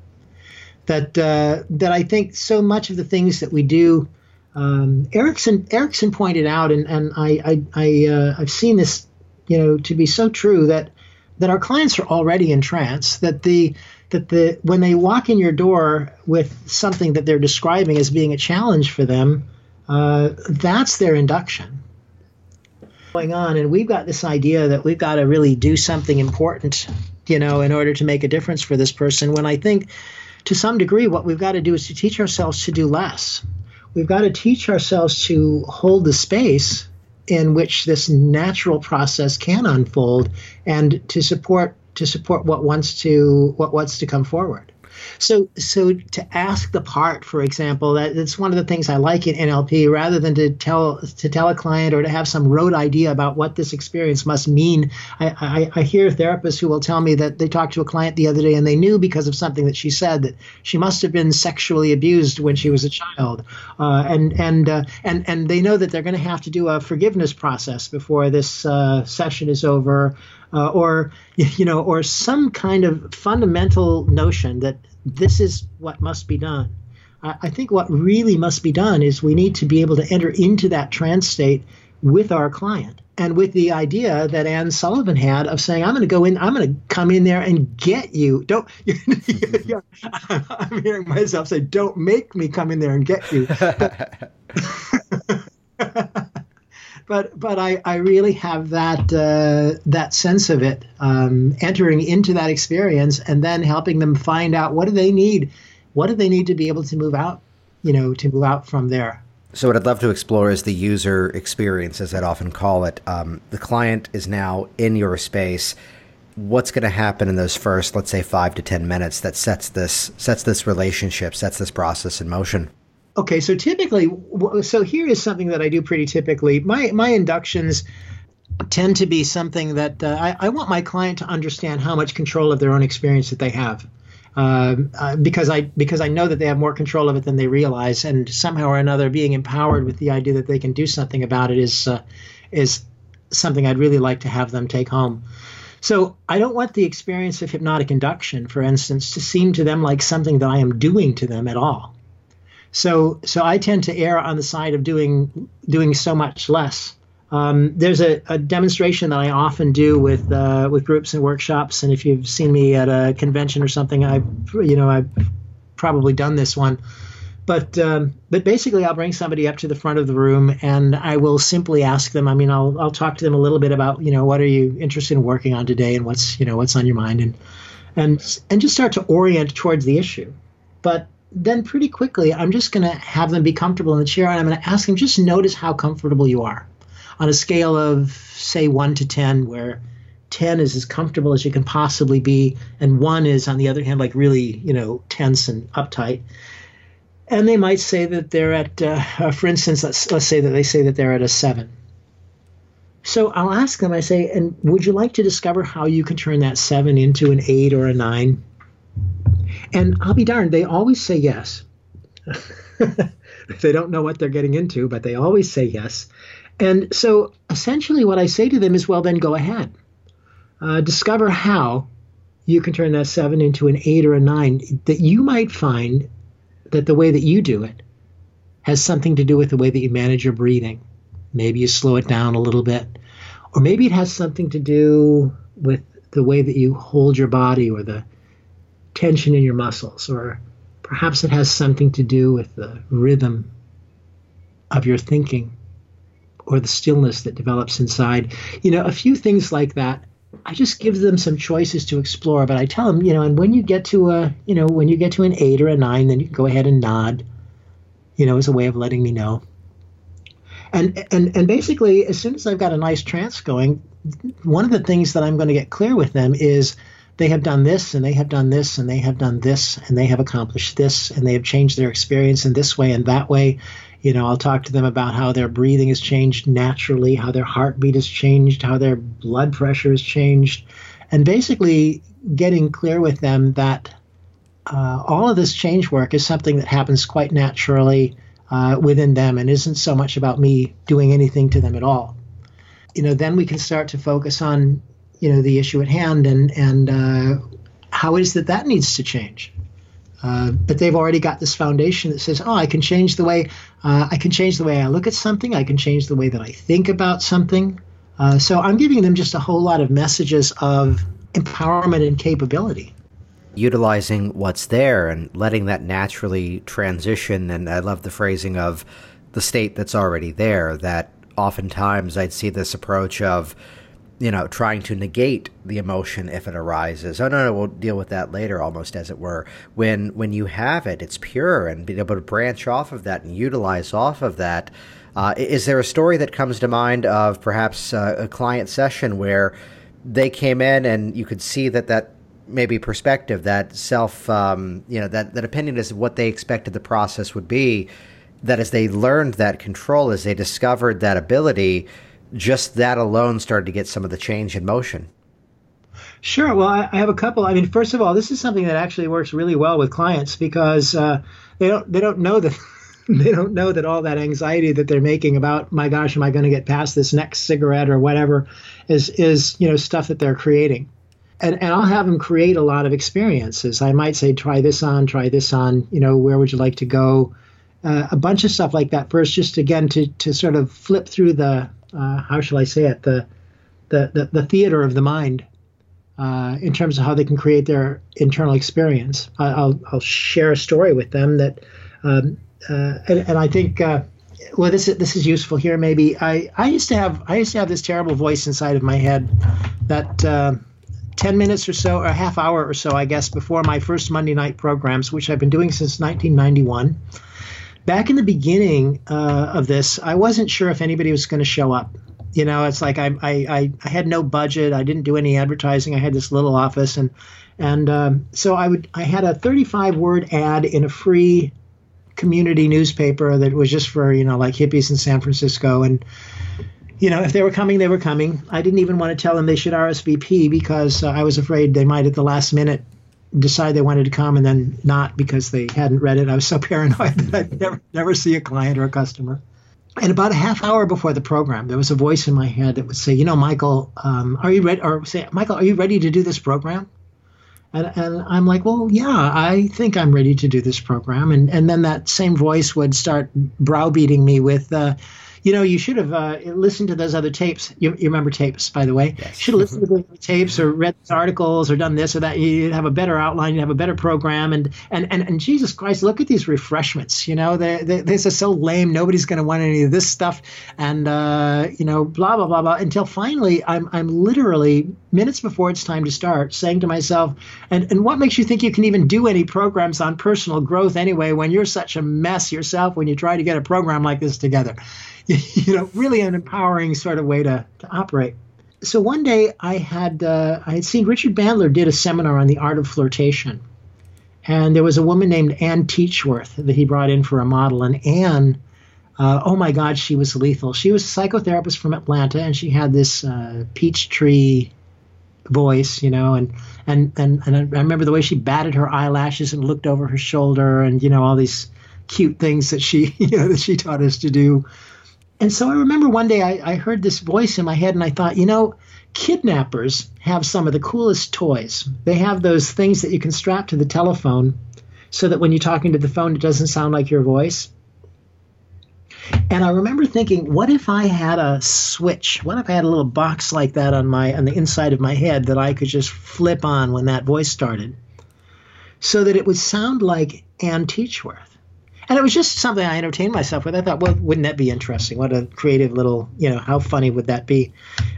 that uh, that I think so much of the things that we do. Um, Erickson Erickson pointed out, and and I I, I uh, I've seen this, you know, to be so true that that our clients are already in trance. That the that the when they walk in your door with something that they're describing as being a challenge for them, uh, that's their induction going on and we've got this idea that we've got to really do something important you know in order to make a difference for this person when i think to some degree, what we've got to do is to teach ourselves to do less. We've got to teach ourselves to hold the space in which this natural process can unfold and to support to support what wants to what wants to come forward. So, so to ask the part, for example, that, that's one of the things I like in NLP. Rather than to tell to tell a client or to have some rote idea about what this experience must mean, I, I, I hear therapists who will tell me that they talked to a client the other day and they knew because of something that she said that she must have been sexually abused when she was a child, uh, and and uh, and and they know that they're going to have to do a forgiveness process before this uh, session is over. Uh, or you know, or some kind of fundamental notion that this is what must be done. I, I think what really must be done is we need to be able to enter into that trance state with our client and with the idea that Anne Sullivan had of saying, "I'm going to go in, I'm going to come in there and get you." Don't. I'm hearing myself say, "Don't make me come in there and get you." But but I, I really have that uh, that sense of it um, entering into that experience and then helping them find out what do they need what do they need to be able to move out you know to move out from there. So what I'd love to explore is the user experience as I'd often call it. Um, the client is now in your space. What's going to happen in those first let's say five to ten minutes that sets this sets this relationship sets this process in motion Okay, so typically, so here is something that I do pretty typically. My my inductions tend to be something that uh, I, I, want my client to understand how much control of their own experience that they have. Uh, uh, because I because I know that they have more control of it than they realize, and somehow or another, being empowered with the idea that they can do something about it is uh, is something I'd really like to have them take home. So I don't want the experience of hypnotic induction, for instance, to seem to them like something that I am doing to them at all. So so I tend to err on the side of doing doing so much less. Um, there's a, a, demonstration that I often do with uh, with groups and workshops, and if you've seen me at a convention or something, I've you know I've probably done this one. But um, but basically, I'll bring somebody up to the front of the room, and I will simply ask them. I mean, I'll I'll talk to them a little bit about you know what are you interested in working on today, and what's you know what's on your mind, and and and just start to orient towards the issue. But then pretty quickly, I'm just going to have them be comfortable in the chair and I'm going to ask them just notice how comfortable you are on a scale of, say, one to 10, where 10 is as comfortable as you can possibly be, and one is, on the other hand, like really, you know, tense and uptight. And they might say that they're at, uh, for instance, let's, let's say that they say that they're at a seven. So I'll ask them, I say, and would you like to discover how you can turn that seven into an eight or a nine? And I'll be darned, they always say yes. they don't know what they're getting into, but they always say yes. And so essentially, what I say to them is, well, then go ahead. Uh, discover how you can turn that seven into an eight or a nine that you might find that the way that you do it has something to do with the way that you manage your breathing. Maybe you slow it down a little bit, or maybe it has something to do with the way that you hold your body or the tension in your muscles, or perhaps it has something to do with the rhythm of your thinking or the stillness that develops inside. You know, a few things like that. I just give them some choices to explore, but I tell them, you know, and when you get to a, you know, when you get to an eight or a nine, then you can go ahead and nod, you know, as a way of letting me know. And and and basically, as soon as I've got a nice trance going, one of the things that I'm going to get clear with them is they have done this and they have done this and they have done this and they have accomplished this and they have changed their experience in this way and that way you know, I'll talk to them about how their breathing has changed naturally, how their heartbeat has changed, how their blood pressure has changed, and basically getting clear with them that uh, all of this change work is something that happens quite naturally uh, within them and isn't so much about me doing anything to them at all. You know, then we can start to focus on, you know, the issue at hand and and uh, how it is that that needs to change. Uh, but they've already got this foundation that says, "Oh, I can change the way uh, I can change the way I look at something. I can change the way that I think about something." Uh, so I'm giving them just a whole lot of messages of empowerment and capability. Utilizing what's there and letting that naturally transition. And I love the phrasing of the state that's already there. That oftentimes I'd see this approach of you know, trying to negate the emotion if it arises. Oh no, no, we'll deal with that later, almost as it were. When when you have it, it's pure, and being able to branch off of that and utilize off of that. Uh, is there a story that comes to mind of perhaps uh, a client session where they came in and you could see that that maybe perspective, that self, um, you know, that that opinion is what they expected the process would be. That as they learned that control, as they discovered that ability just that alone started to get some of the change in motion. Sure. Well, I, I have a couple. I mean, first of all, this is something that actually works really well with clients because uh, they don't they don't know that they don't know that all that anxiety that they're making about my gosh, am I going to get past this next cigarette or whatever is is you know stuff that they're creating. And, and I'll have them create a lot of experiences. I might say, try this on, try this on. You know, where would you like to go? Uh, a bunch of stuff like that first, just again to to sort of flip through the uh, how shall I say it the the the, the theater of the mind uh, in terms of how they can create their internal experience. I, will I'll share a story with them that, um, uh, and, and, I think. Uh, well, this is this is useful here. Maybe I, I used to have I used to have this terrible voice inside of my head that uh, 10 minutes or so, or a half hour or so, I guess, before my first Monday night programs, which I've been doing since 1991 back in the beginning uh, of this, I wasn't sure if anybody was going to show up. You know, it's like I, I, I had no budget. I didn't do any advertising. I had this little office, and and um, so I would I had a 35 word ad in a free community newspaper that was just for you know like hippies in San Francisco, and you know if they were coming, they were coming. I didn't even want to tell them they should RSVP because uh, I was afraid they might at the last minute decide they wanted to come and then not because they hadn't read it. I was so paranoid that I'd never, never see a client or a customer. And about a half hour before the program, there was a voice in my head that would say, "You know, Michael, um, are you ready?" Or say, "Michael, are you ready to do this program?" And, and I'm like, "Well, yeah, I think I'm ready to do this program." And and then that same voice would start browbeating me with, uh, you know, you should have uh, listened to those other tapes. You, you remember tapes, by the way. Yes. You should have listened to the tapes or read these articles or done this or that. You'd have a better outline. You'd have a better program. And and and, and Jesus Christ, look at these refreshments. You know, they, they, this is so lame. Nobody's going to want any of this stuff. And uh, you know, blah blah blah blah. Until finally, I'm I'm literally minutes before it's time to start saying to myself, and and what makes you think you can even do any programs on personal growth anyway when you're such a mess yourself when you try to get a program like this together? you know, really an empowering sort of way to, to operate. so one day I had uh, I had seen Richard Bandler did a seminar on the art of flirtation, and there was a woman named Anne Teachworth that he brought in for a model, and Anne. Uh, oh my God, she was lethal. She was a psychotherapist from Atlanta, and she had this uh, peach tree voice, you know, and and and and I remember the way she batted her eyelashes and looked over her shoulder, and you know all these cute things that she you know that she taught us to do. And so I remember one day I, I heard this voice in my head, and I thought, you know, kidnappers have some of the coolest toys. They have those things that you can strap to the telephone, so that when you're talking to the phone, it doesn't sound like your voice. And I remember thinking, what if I had a switch? What if I had a little box like that on my on the inside of my head that I could just flip on when that voice started, so that it would sound like Anne Teachworth. And it was just something I entertained myself with. I thought, well, wouldn't that be interesting? What a creative little, you know, how funny would that be?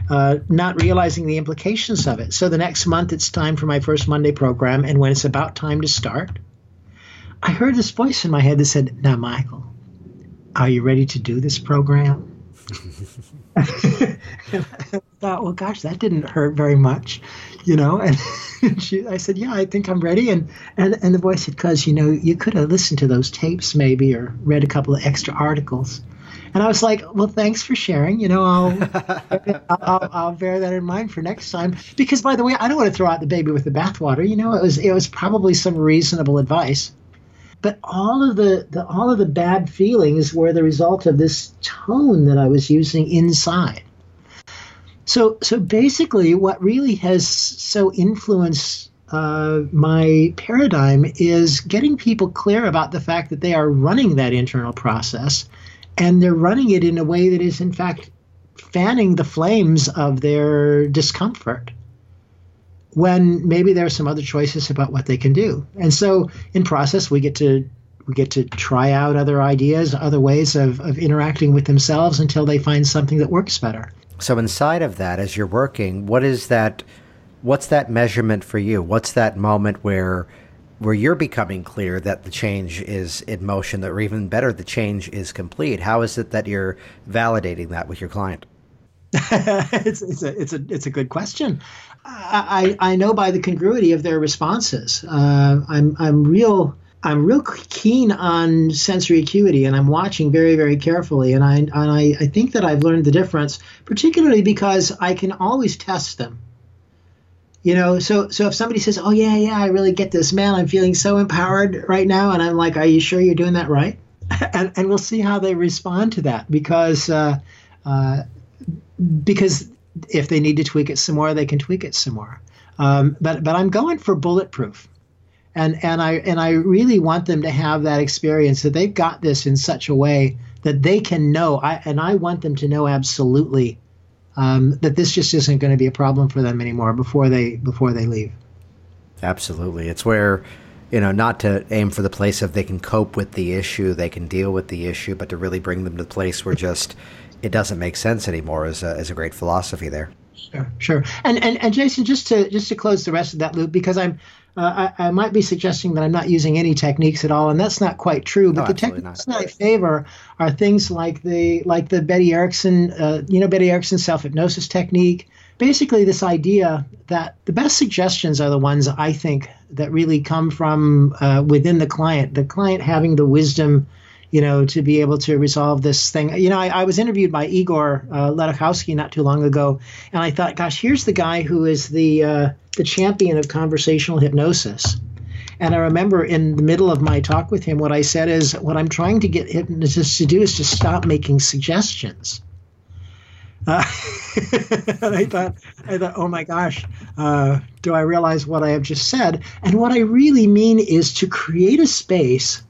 Uh, not realizing the implications of it. So the next month, it's time for my first Monday program. And when it's about time to start, I heard this voice in my head that said, Now, Michael, are you ready to do this program? I thought, well, gosh, that didn't hurt very much, you know. And she, I said, yeah, I think I'm ready. And and and the voice said, because you know, you could have listened to those tapes maybe, or read a couple of extra articles. And I was like, well, thanks for sharing. You know, I'll, I'll, I'll bear that in mind for next time. Because by the way, I don't want to throw out the baby with the bathwater. You know, it was it was probably some reasonable advice but all of the, the all of the bad feelings were the result of this tone that I was using inside. So so basically, what really has so influenced uh, my paradigm is getting people clear about the fact that they are running that internal process, and they're running it in a way that is in fact fanning the flames of their discomfort when maybe there are some other choices about what they can do. And so in process we get to we get to try out other ideas, other ways of, of interacting with themselves until they find something that works better. So inside of that, as you're working, what is that what's that measurement for you? What's that moment where where you're becoming clear that the change is in motion, or even better, the change is complete? How is it that you're validating that with your client? it's, it's a it's a it's a good question. I, I know by the congruity of their responses. Uh, I'm I'm real I'm real keen on sensory acuity, and I'm watching very very carefully. And I and I, I think that I've learned the difference, particularly because I can always test them. You know, so so if somebody says, "Oh yeah, yeah, I really get this, man, I'm feeling so empowered right now," and I'm like, "Are you sure you're doing that right?" and and we'll see how they respond to that because uh, uh, because if they need to tweak it some more, they can tweak it some more. Um, but but I'm going for bulletproof, and and I and I really want them to have that experience that they've got this in such a way that they can know. I and I want them to know absolutely um, that this just isn't going to be a problem for them anymore before they before they leave. Absolutely, it's where you know, not to aim for the place of they can cope with the issue, they can deal with the issue, but to really bring them to the place where just it doesn't make sense anymore is a, as a great philosophy there. Sure, sure. And, and and Jason, just to just to close the rest of that loop, because I'm uh, I, I, might be suggesting that I'm not using any techniques at all, and that's not quite true. But the techniques not. that I favor are things like the like the Betty Erickson, uh, you know, Betty Erickson self hypnosis technique. Basically, this idea that the best suggestions are the ones I think that really come from uh, within the client, the client having the wisdom you know, to be able to resolve this thing. You know, I, I was interviewed by Igor uh, not too long ago, and I thought, gosh, here's the guy who is the uh, the champion of conversational hypnosis. And I remember in the middle of my talk with him, what I said is, what I'm trying to get hypnotists to do is to stop making suggestions. Uh, and I thought, I thought, oh my gosh, uh, do I realize what I have just said? And what I really mean is to create a space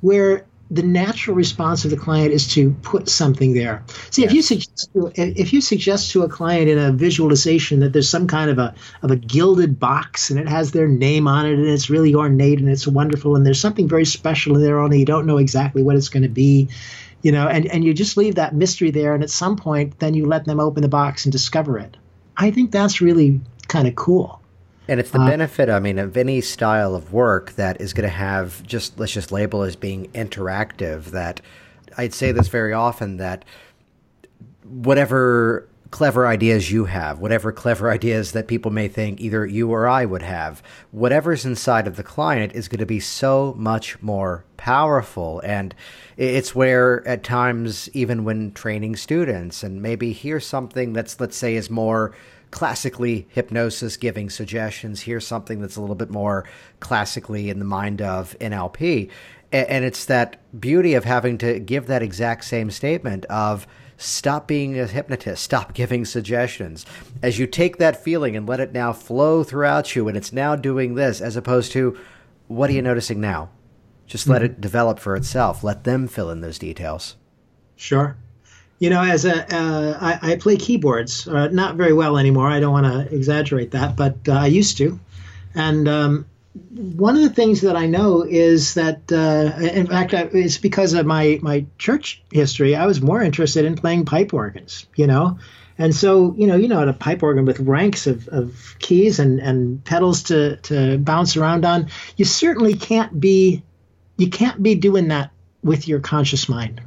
where the natural response of the client is to put something there. See, yes. if you suggest to, if you suggest to a client in a visualization that there's some kind of a of a gilded box and it has their name on it and it's really ornate and it's wonderful and there's something very special in there only you don't know exactly what it's going to be, you know, and and you just leave that mystery there and at some point then you let them open the box and discover it. I think that's really kind of cool. And it's the uh, benefit, I mean, of any style of work that is going to have just, let's just label as being interactive. That I'd say this very often that whatever clever ideas you have, whatever clever ideas that people may think either you or I would have, whatever's inside of the client is going to be so much more powerful. And it's where at times, even when training students and maybe hear something that's, let's say, is more classically hypnosis giving suggestions, here's something that's a little bit more classically in the mind of NLP. And it's that beauty of having to give that exact same statement of, Stop being a hypnotist. Stop giving suggestions. As you take that feeling and let it now flow throughout you, and it's now doing this, as opposed to, what are you noticing now? Just let mm-hmm. it develop for itself. Let them fill in those details. Sure. You know, as a uh, I, I play keyboards, uh, not very well anymore. I don't want to exaggerate that, but uh, I used to. And um, one of the things that I know is that, uh, in fact, it's because of my my church history. I was more interested in playing pipe organs, you know, and so you know, you know, a pipe organ with ranks of, of keys and and pedals to to bounce around on. You certainly can't be, you can't be doing that with your conscious mind.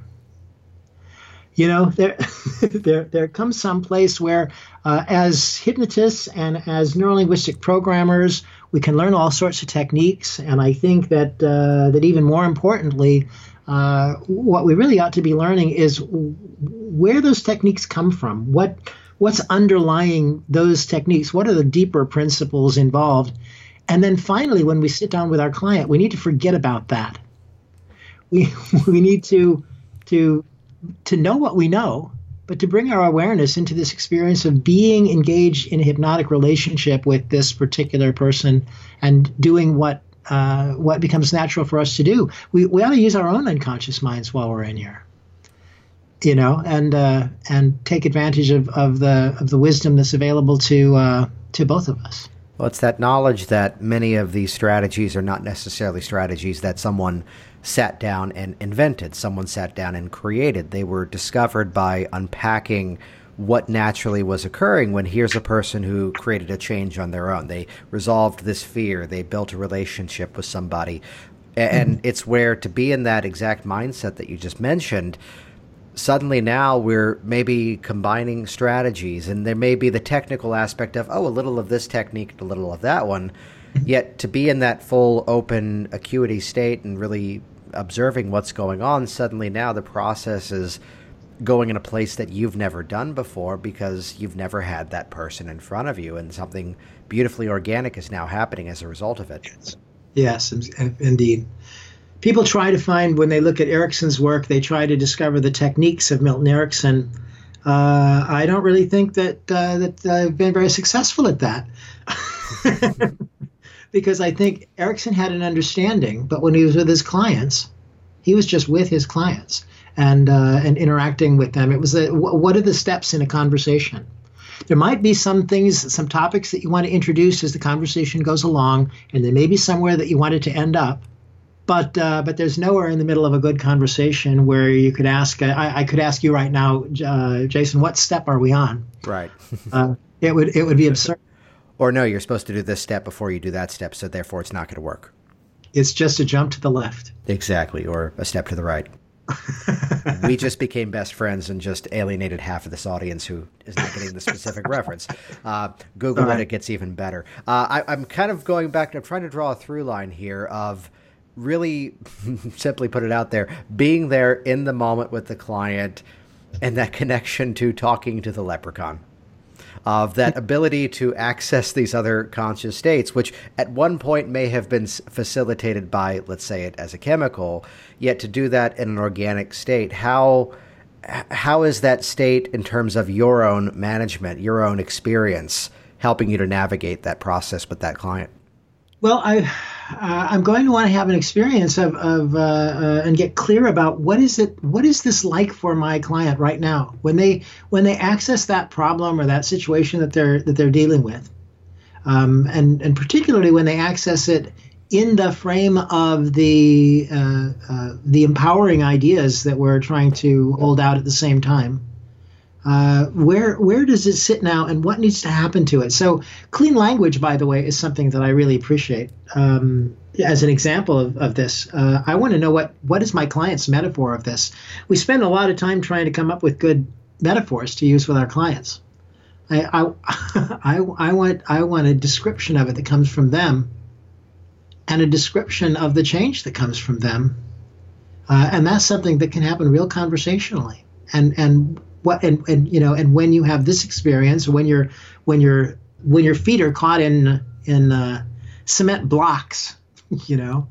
You know, there there there comes some place where, uh, as hypnotists and as neurolinguistic programmers we can learn all sorts of techniques, and I think that uh, that even more importantly, uh, what we really ought to be learning is where those techniques come from. What what's underlying those techniques? What are the deeper principles involved? And then finally, when we sit down with our client, we need to forget about that. We we need to to to know what we know but to bring our awareness into this experience of being engaged in a hypnotic relationship with this particular person and doing what uh, what becomes natural for us to do. We, we ought to use our own unconscious minds while we're in here, you know, and uh, and take advantage of, of the of the wisdom that's available to uh, to both of us. Well, it's that knowledge that many of these strategies are not necessarily strategies that someone sat down and invented, someone sat down and created. They were discovered by unpacking what naturally was occurring when here's a person who created a change on their own. They resolved this fear, they built a relationship with somebody. And mm-hmm. it's where to be in that exact mindset that you just mentioned, suddenly now we're maybe combining strategies and there may be the technical aspect of, oh, a little of this technique, a little of that one. Yet to be in that full open acuity state and really observing what's going on, suddenly now the process is going in a place that you've never done before because you've never had that person in front of you, and something beautifully organic is now happening as a result of it. Yes, indeed. People try to find, when they look at Erickson's work, they try to discover the techniques of Milton Erickson. Uh, I don't really think that uh, that I've been very successful at that. because I think Erickson had an understanding, but when he was with his clients, he was just with his clients and uh, and interacting with them. It was a, what are the steps in a conversation? There might be some things, some topics that you want to introduce as the conversation goes along, and there may be somewhere that you want it to end up. But uh, but there's nowhere in the middle of a good conversation where you could ask. I, I could ask you right now, uh, Jason, what step are we on? Right. Uh, it would it would be absurd or no, you're supposed to do this step before you do that step, so therefore it's not going to work. It's just a jump to the left. Exactly, or a step to the right. we just became best friends and just alienated half of this audience who is not getting the specific reference. Uh, Google right. it; it gets even better. Uh, I, am kind of going back. I'm trying to draw a through line here of really, simply put it out there, being there in the moment with the client, and that connection to talking to the leprechaun of that ability to access these other conscious states, which at one point may have been facilitated by, let's say it as a chemical, yet to do that in an organic state, how how is that state in terms of your own management, your own experience, helping you to navigate that process with that client? Well, I, uh, I'm going to want to have an experience of, of uh, uh, and get clear about what is it, what is this like for my client right now when they when they access that problem or that situation that they're that they're dealing with, um, and and particularly when they access it in the frame of the uh, uh, the empowering ideas that we're trying to hold out at the same time. Uh, where where does it sit now, and what needs to happen to it? So, clean language, by the way, is something that I really appreciate. Um, as an example of, of this, uh, I want to know what what is my client's metaphor of this. We spend a lot of time trying to come up with good metaphors to use with our clients. I, I, I, I want I want a description of it that comes from them, and a description of the change that comes from them, uh, and that's something that can happen real conversationally. And and what and, and you know and when you have this experience, when you're when you're when your feet are caught in in uh, cement blocks, you know,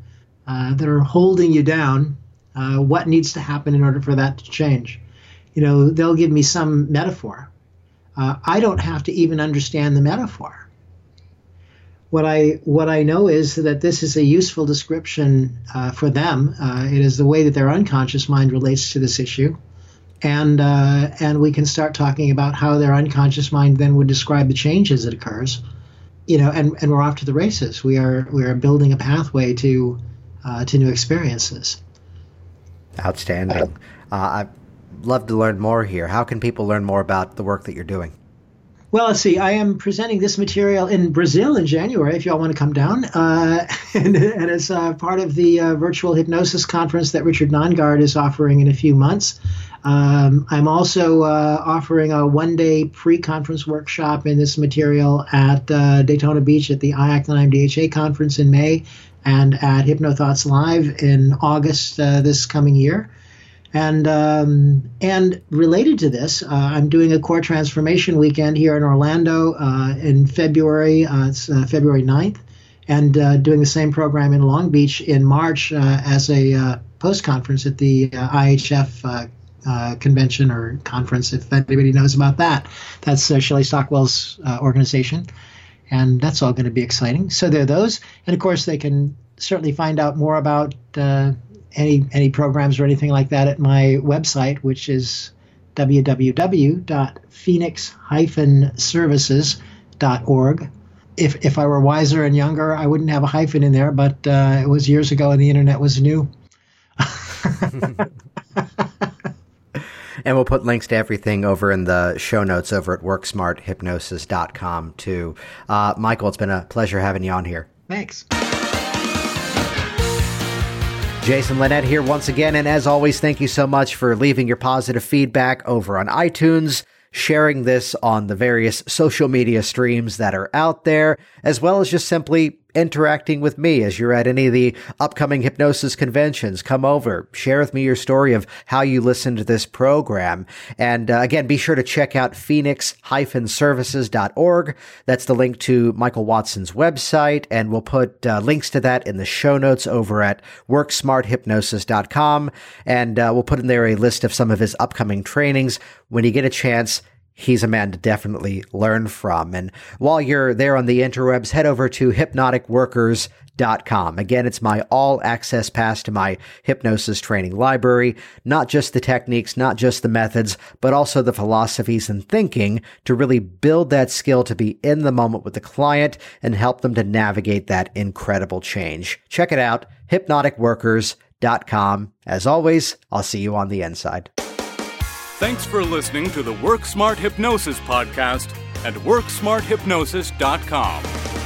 uh, that are holding you down, uh, what needs to happen in order for that to change? You know, they'll give me some metaphor uh, I don't have to even understand the metaphor. What I what I know is that this is a useful description uh, for them. Uh, it is the way that their unconscious mind relates to this issue, and uh, and we can start talking about how their unconscious mind then would describe the changes that occurs. You know, and, and we're off to the races. We are we are building a pathway to uh, to new experiences. Outstanding. Uh, I love to learn more here. How can people learn more about the work that you're doing? Well, let's see. I am presenting this material in Brazil in January. If y'all want to come down, uh, and, and, as uh, part of the uh, virtual hypnosis conference that Richard Nongard is offering in a few months. Um, I'm also uh, offering a one-day pre-conference workshop in this material at uh, Daytona Beach at the IACT and IMDHA conference in May, and at HypnoThoughts Live in August uh, this coming year. And um, and related to this, uh, I'm doing a core transformation weekend here in Orlando uh, in February. Uh, it's February 9th, and doing the same program in Long Beach in March as a post conference at the IHF. Uh, convention or conference, if anybody knows about that. That's uh, Shelley Stockwell's uh, organization, and that's all going to be exciting. So there are those, and of course they can certainly find out more about any any programs or anything like that at my website, which is www.phoenix-services.org. If if I were wiser and younger, I wouldn't have a hyphen in there, but uh, it was years ago and the internet was new. and we'll put links to everything over in the show notes over at worksmarthypnosis.com too. Uh, Michael, it's been a pleasure having you on here. Thanks. Jason Linett here once again, and as always, thank you so much for leaving your positive feedback over on iTunes, sharing this on the various social media streams that are out there, as well as just simply interacting with me as you're at any of the upcoming hypnosis conventions. Come over, share with me your story of how you listened to this program. And uh, again, be sure to check out phoenix-services.org. That's the link to Michael Watson's website. And we'll put uh, links to that in the show notes over at worksmarthypnosis.com. And uh, we'll put in there a list of some of his upcoming trainings. When you get a chance, he's a man to definitely learn from. And while you're there on the interwebs, head over to hypnoticworkers.com. Again, it's my all access pass to my hypnosis training library, not just the techniques, not just the methods, but also the philosophies and thinking to really build that skill to be in the moment with the client and help them to navigate that incredible change. Check it out, hypnoticworkers.com. As always, I'll see you on the inside. Thanks for listening to the Work Smart Hypnosis podcast at WorkSmartHypnosis.com.